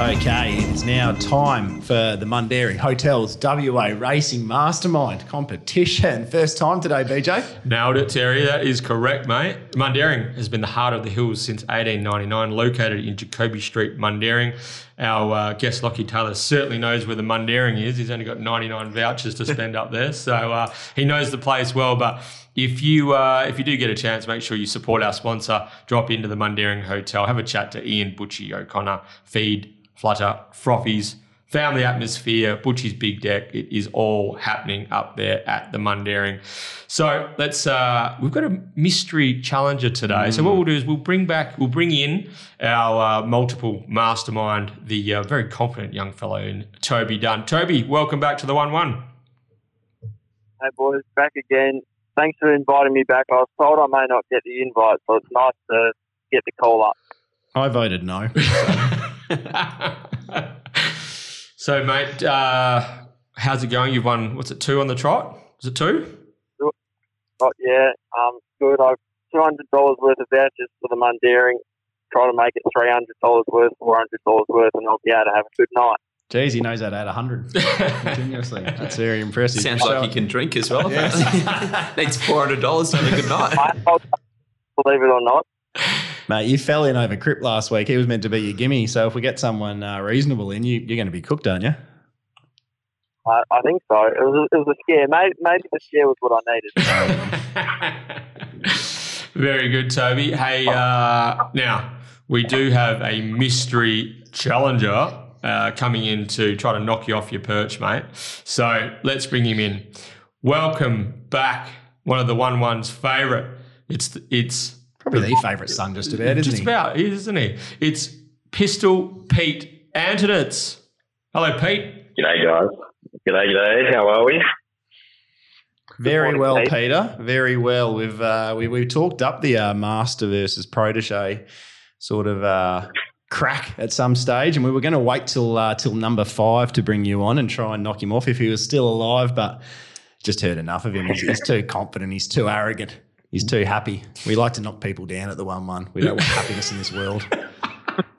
Okay, it is now time for the Mundaring Hotels WA Racing Mastermind competition. First time today, BJ. Nailed it, Terry. That is correct, mate. Mundaring has been the heart of the hills since 1899, located in Jacoby Street, Mundaring. Our uh, guest Lockie Taylor certainly knows where the Mundaring is. He's only got 99 vouchers to spend up there, so uh, he knows the place well. But if you uh, if you do get a chance, make sure you support our sponsor. Drop into the Mundaring Hotel, have a chat to Ian Butchie O'Connor, feed flutter, frothies, family atmosphere, Butchie's big deck. It is all happening up there at the Mundaring. So let's. Uh, we've got a mystery challenger today. So what we'll do is we'll bring back, we'll bring in our uh, multiple mastermind, the uh, very confident young fellow in Toby Dunn. Toby, welcome back to the one one. Hey boys, back again. Thanks for inviting me back. I was told I may not get the invite, so it's nice to get the call up. I voted no. so, mate, uh, how's it going? You've won. What's it? Two on the trot? Is it two? But yeah, um, good. I've two hundred dollars worth of vouchers for the Mundaring. Try to make it three hundred dollars worth, four hundred dollars worth, and I'll be able to have a good night. Jeez, he knows how to add 100 continuously. That's very impressive. Sounds like he can drink as well. Yes. Needs four hundred dollars to have a good night. I, believe it or not, Mate, you fell in over Crip last week. He was meant to be your gimme. So if we get someone uh, reasonable in, you, you're going to be cooked, aren't you? I, I think so. It was, a, it was a scare. Maybe, maybe the scare was what I needed. Very good, Toby. Hey, uh, now we do have a mystery challenger uh, coming in to try to knock you off your perch, mate. So let's bring him in. Welcome back, one of the one one's favourite. It's it's Probably the favourite son just about, isn't just he? about, isn't he? It's Pistol Pete Anthonisz. Hello, Pete. G'day, guys. G'day, g'day. How are we? Very morning, well, Pete. Peter. Very well. We've uh, we we talked up the uh, master versus protege sort of uh, crack at some stage, and we were going to wait till uh, till number five to bring you on and try and knock him off if he was still alive, but just heard enough of him. He's, he's too confident. He's too arrogant. He's too happy. We like to knock people down at the one one. We don't want happiness in this world.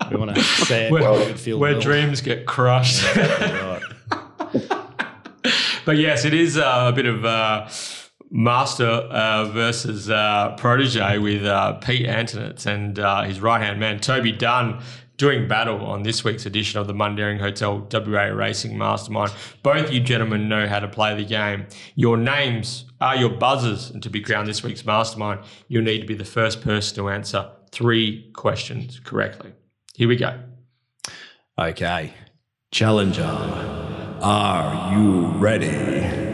We want to sad, Where, where dreams get crushed. Right. But yes, it is uh, a bit of uh, master uh, versus uh, protege with uh, Pete Anthonisz and uh, his right hand man, Toby Dunn, doing battle on this week's edition of the Mundaring Hotel WA Racing Mastermind. Both you gentlemen know how to play the game. Your names are your buzzers, and to be crowned this week's mastermind, you'll need to be the first person to answer three questions correctly. Here we go. Okay. Challenger, are you ready?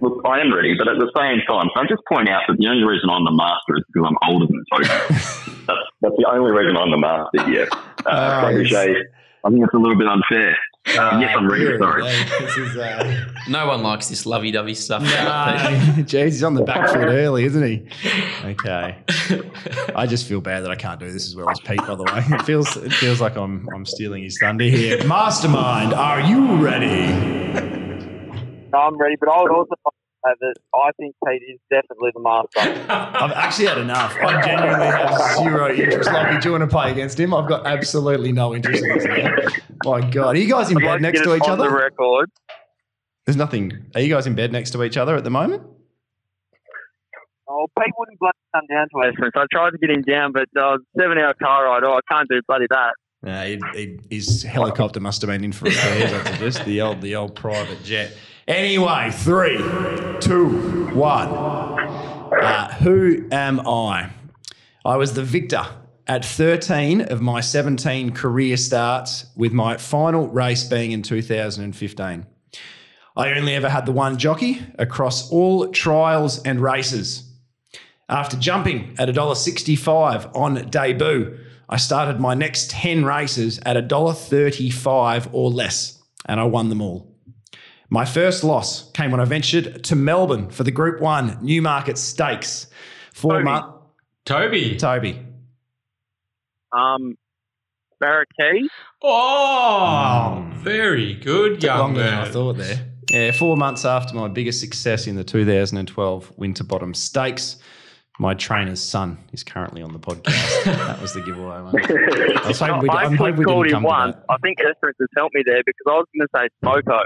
Look, I am ready, but at the same time, can I just point out that the only reason I'm the master is because I'm older than Toby. that's, that's the only reason I'm the master, yeah. Uh, Oh, protege, I think it's a little bit unfair. Uh, yes, I'm ready, Here sorry. it is. Is, uh, No one likes this lovey-dovey stuff. Pete. Jeez, he's on the back foot early, isn't he? Okay. I just feel bad that I can't do this as well as Pete. By the way, it feels it feels like I'm I'm stealing his thunder here. Mastermind, are you ready? No, I'm ready, but I would also that I think Pete is definitely the master. I've actually had enough. I genuinely have zero interest. Like, do you want to play against him? I've got absolutely no interest in this. Now. My God, are you guys in I'd bed to next get to each on the other? record. There's nothing. Are you guys in bed next to each other at the moment? Oh, Pete wouldn't bloody come down to Western, so I tried to get him down, but uh, seven hour car ride. Oh, I can't do bloody that. No, he, he, his helicopter must have been in for repairs. I suggest the old the old private jet. Anyway, three, two, one. Uh, who am I? I was the victor at 13 of my 17 career starts, with my final race being in 2015. I only ever had the one jockey across all trials and races. After jumping at $1.65 on debut, I started my next 10 races at $1.35 or less, and I won them all. My first loss came when I ventured to Melbourne for the Group 1 Newmarket Stakes. Four Toby. months. Toby. Toby. Um, Barrack Key. Oh, very good, Took young longer than I thought there. Yeah, four months after my biggest success in the 2012 Winterbottom Stakes, My trainer's son is currently on the podcast. that was the giveaway. Mate. I was hoping we, I I'm actually hoping we called didn't him come to once. that. I think Esperance has helped me there because I was going to say Smoko.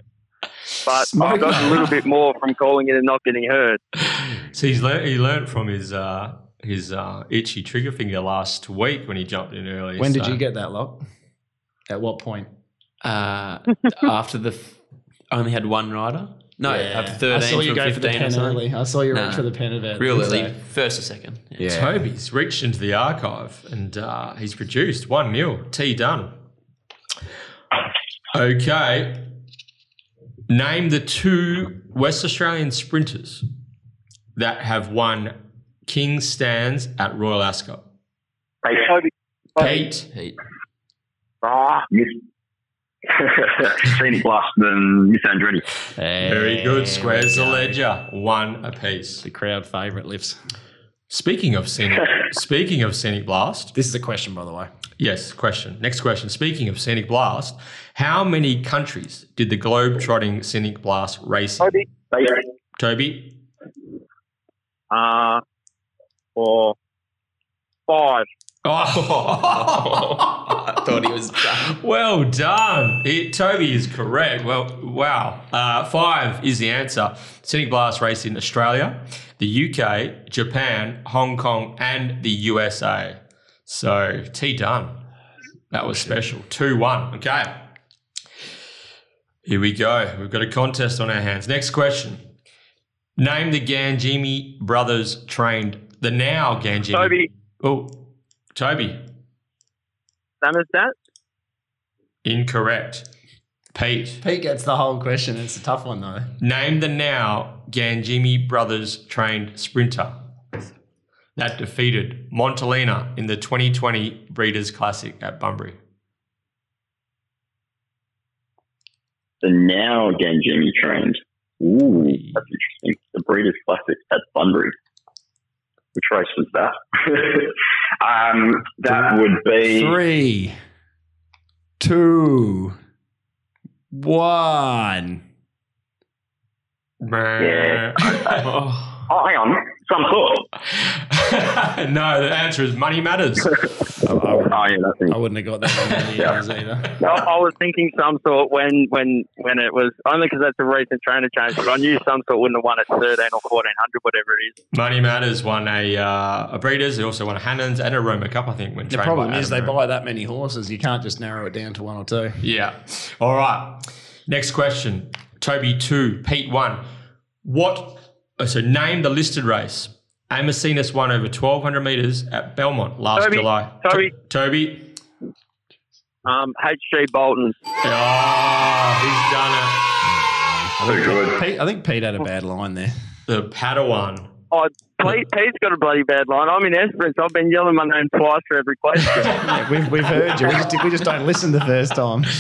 But I got a little bit more from calling it and not getting heard. So he's learnt, he learned from his uh, his uh, itchy trigger finger last week when he jumped in early. When did you get that lock? At what point? Uh, after the f- only had one rider. No, after I thirteen saw you go for the fifteen or pen early. I saw you Nah. reach for the pen about Real so- first or second. Yeah. Toby's reached into the archive and uh, he's produced one nil. T done. Okay. Name the two West Australian sprinters that have won King's Stands at Royal Ascot. Hey, Toby. Pete, Heat. Ah, Miss Scenic Blast and Miss Andretti. very good. Squares the ledger. One apiece. The crowd favourite lifts. Speaking of scenic, speaking of scenic blast, This is a question, by the way. Yes, question. Next question. Speaking of Scenic Blast, how many countries did the Globe-Trotting Scenic Blast race in? Toby. Toby? Uh, or five. Oh, I thought he was done. well done. It, Toby is correct. Well, wow. Uh, five is the answer. Scenic Blast raced in Australia, the UK, Japan, Hong Kong, and the USA. So, T done. That was special. 2 1. Okay. Here we go. We've got a contest on our hands. Next question. Name the Ganjimi brothers trained the now Ganjimi. Toby. Oh, Toby. Samizdat? Incorrect. Pete. Pete gets the whole question. It's a tough one, though. Name the now Ganjimi brothers trained sprinter that defeated Montalina in the 2020 Breeders' Classic at Bunbury. The now Ganjimi trained. Ooh, that's interesting. The Breeders' Classic at Bunbury. Which race was that? um, that would be. Three, two, one. Yeah. Oh, hang on. Some sort. no, the answer is money matters. I, I, Oh, yeah, that's. I wouldn't have got that one the years either. I, I was thinking some sort when when when it was only because that's a recent trainer change, but I knew some sort wouldn't have won at thirteen or fourteen hundred, whatever it is. Money Matters won a uh, a Breeders. They also won a Hannons and a Roma Cup, I think. When The trained problem is they Roma. buy that many horses. You can't just narrow it down to one or two. Yeah. All right. Next question. Toby two, Pete one. What? Oh, So name the listed race. Amacinus won over 1,200 meters at Belmont last Toby, July. Toby. To- Toby. Um, HG Bolton. Oh, he's done Very good. Pete, I think Pete had a bad line there. it. The Padawan. Oh, Pete, Pete's got a bloody bad line. I'm in Esperance. I've been yelling my name twice for every question. Yeah, we've, we've heard you. We just, we just don't listen the first time.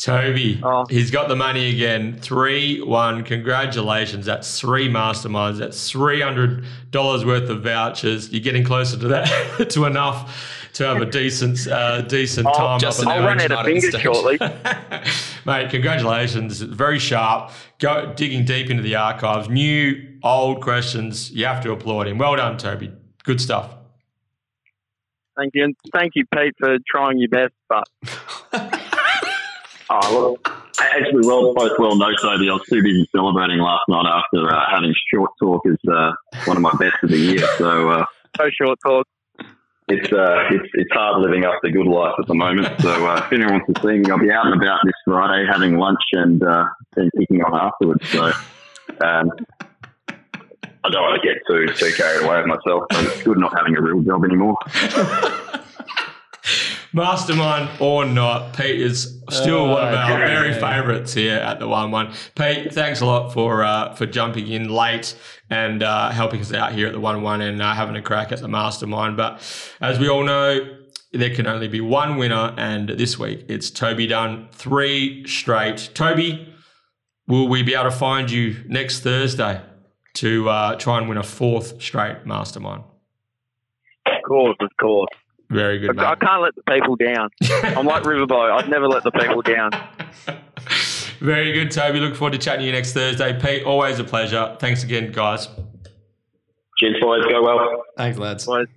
Toby, Oh. he's got the money again. 3 1. Congratulations. That's three masterminds. That's $300 worth of vouchers. You're getting closer to that, to enough to have a decent uh, decent I'll, time just up I'll run out of fingers shortly. Mate, congratulations. Very sharp. Go digging deep into the archives. New, old questions. You have to applaud him. Well done, Toby. Good stuff. Thank you, and thank you, Pete, for trying your best. But Oh, look, as we well, both well know, Toby, I was too busy celebrating last night after uh, having short talk as uh, one of my best of the year. So uh, so short talk. it's, uh, it's it's hard living up the good life at the moment. So uh, if anyone wants to see me, I'll be out and about this Friday having lunch and uh, then kicking on afterwards. So um, I don't want to get too too carried away with myself. But it's good not having a real job anymore. Mastermind or not, Pete is still one of our Oh, very favourites here at the One One. Pete, thanks a lot for uh, for jumping in late and uh, helping us out here at the One One and uh, having a crack at the Mastermind. But as we all know, there can only be one winner, and this week it's Toby Dunn, three straight. Toby, will we be able to find you next Thursday to uh, try and win a fourth straight Mastermind? Of course, of course. Very good, I, I can't let the people down. I'm like Riverboy. I'd never let the people down. Very good, Toby. Look forward to chatting to you next Thursday. Pete, always a pleasure. Thanks again, guys. Cheers, boys. Go well. Thanks, lads. Boys.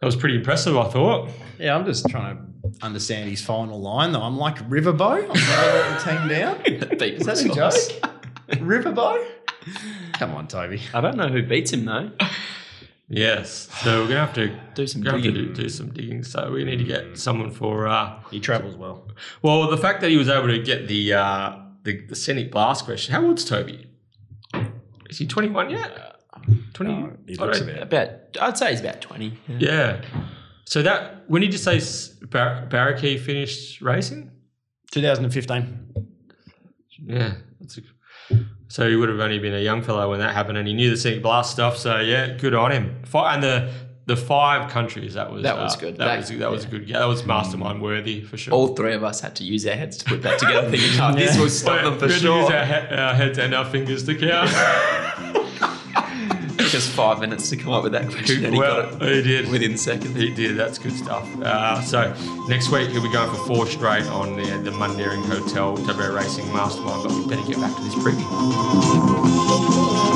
That was pretty impressive, I thought. Yeah, I'm just trying to understand his final line, though. I'm like Riverboat. I'm never let the team down. Beat Is that a joke? Riverboat? Come on, Toby. I don't know who beats him though. Yes. So we're gonna have to Do some we're gonna have to digging. do, do some digging. So we need to get someone for. Uh, He travels well. well, the fact that he was able to get the uh, the, the scenic blast question. How old's Toby? Is he 21 yet? 20. No, he looks don't- about. About, I'd say he's about twenty. Yeah. Yeah. So that when did you say S- Bar- Barakey finished racing? 2015. Yeah. That's a, so he would have only been a young fellow when that happened, and he knew the scenic blast stuff. So yeah, good on him. And the the five countries that was That was uh, good. That, That- was that was good. Yeah, that was mastermind worthy for sure. All three of us had to use our heads to put that together, thinking, "Oh, this will stop them for we had to sure." use our, he- our heads and our fingers to count. Just five minutes to come up with that question, and he well, got it he did. within seconds. He did. That's good stuff. Uh, so next week he'll be going for four straight on the, the Mundaring Hotel WA Racing Mastermind. But we better get back to this preview.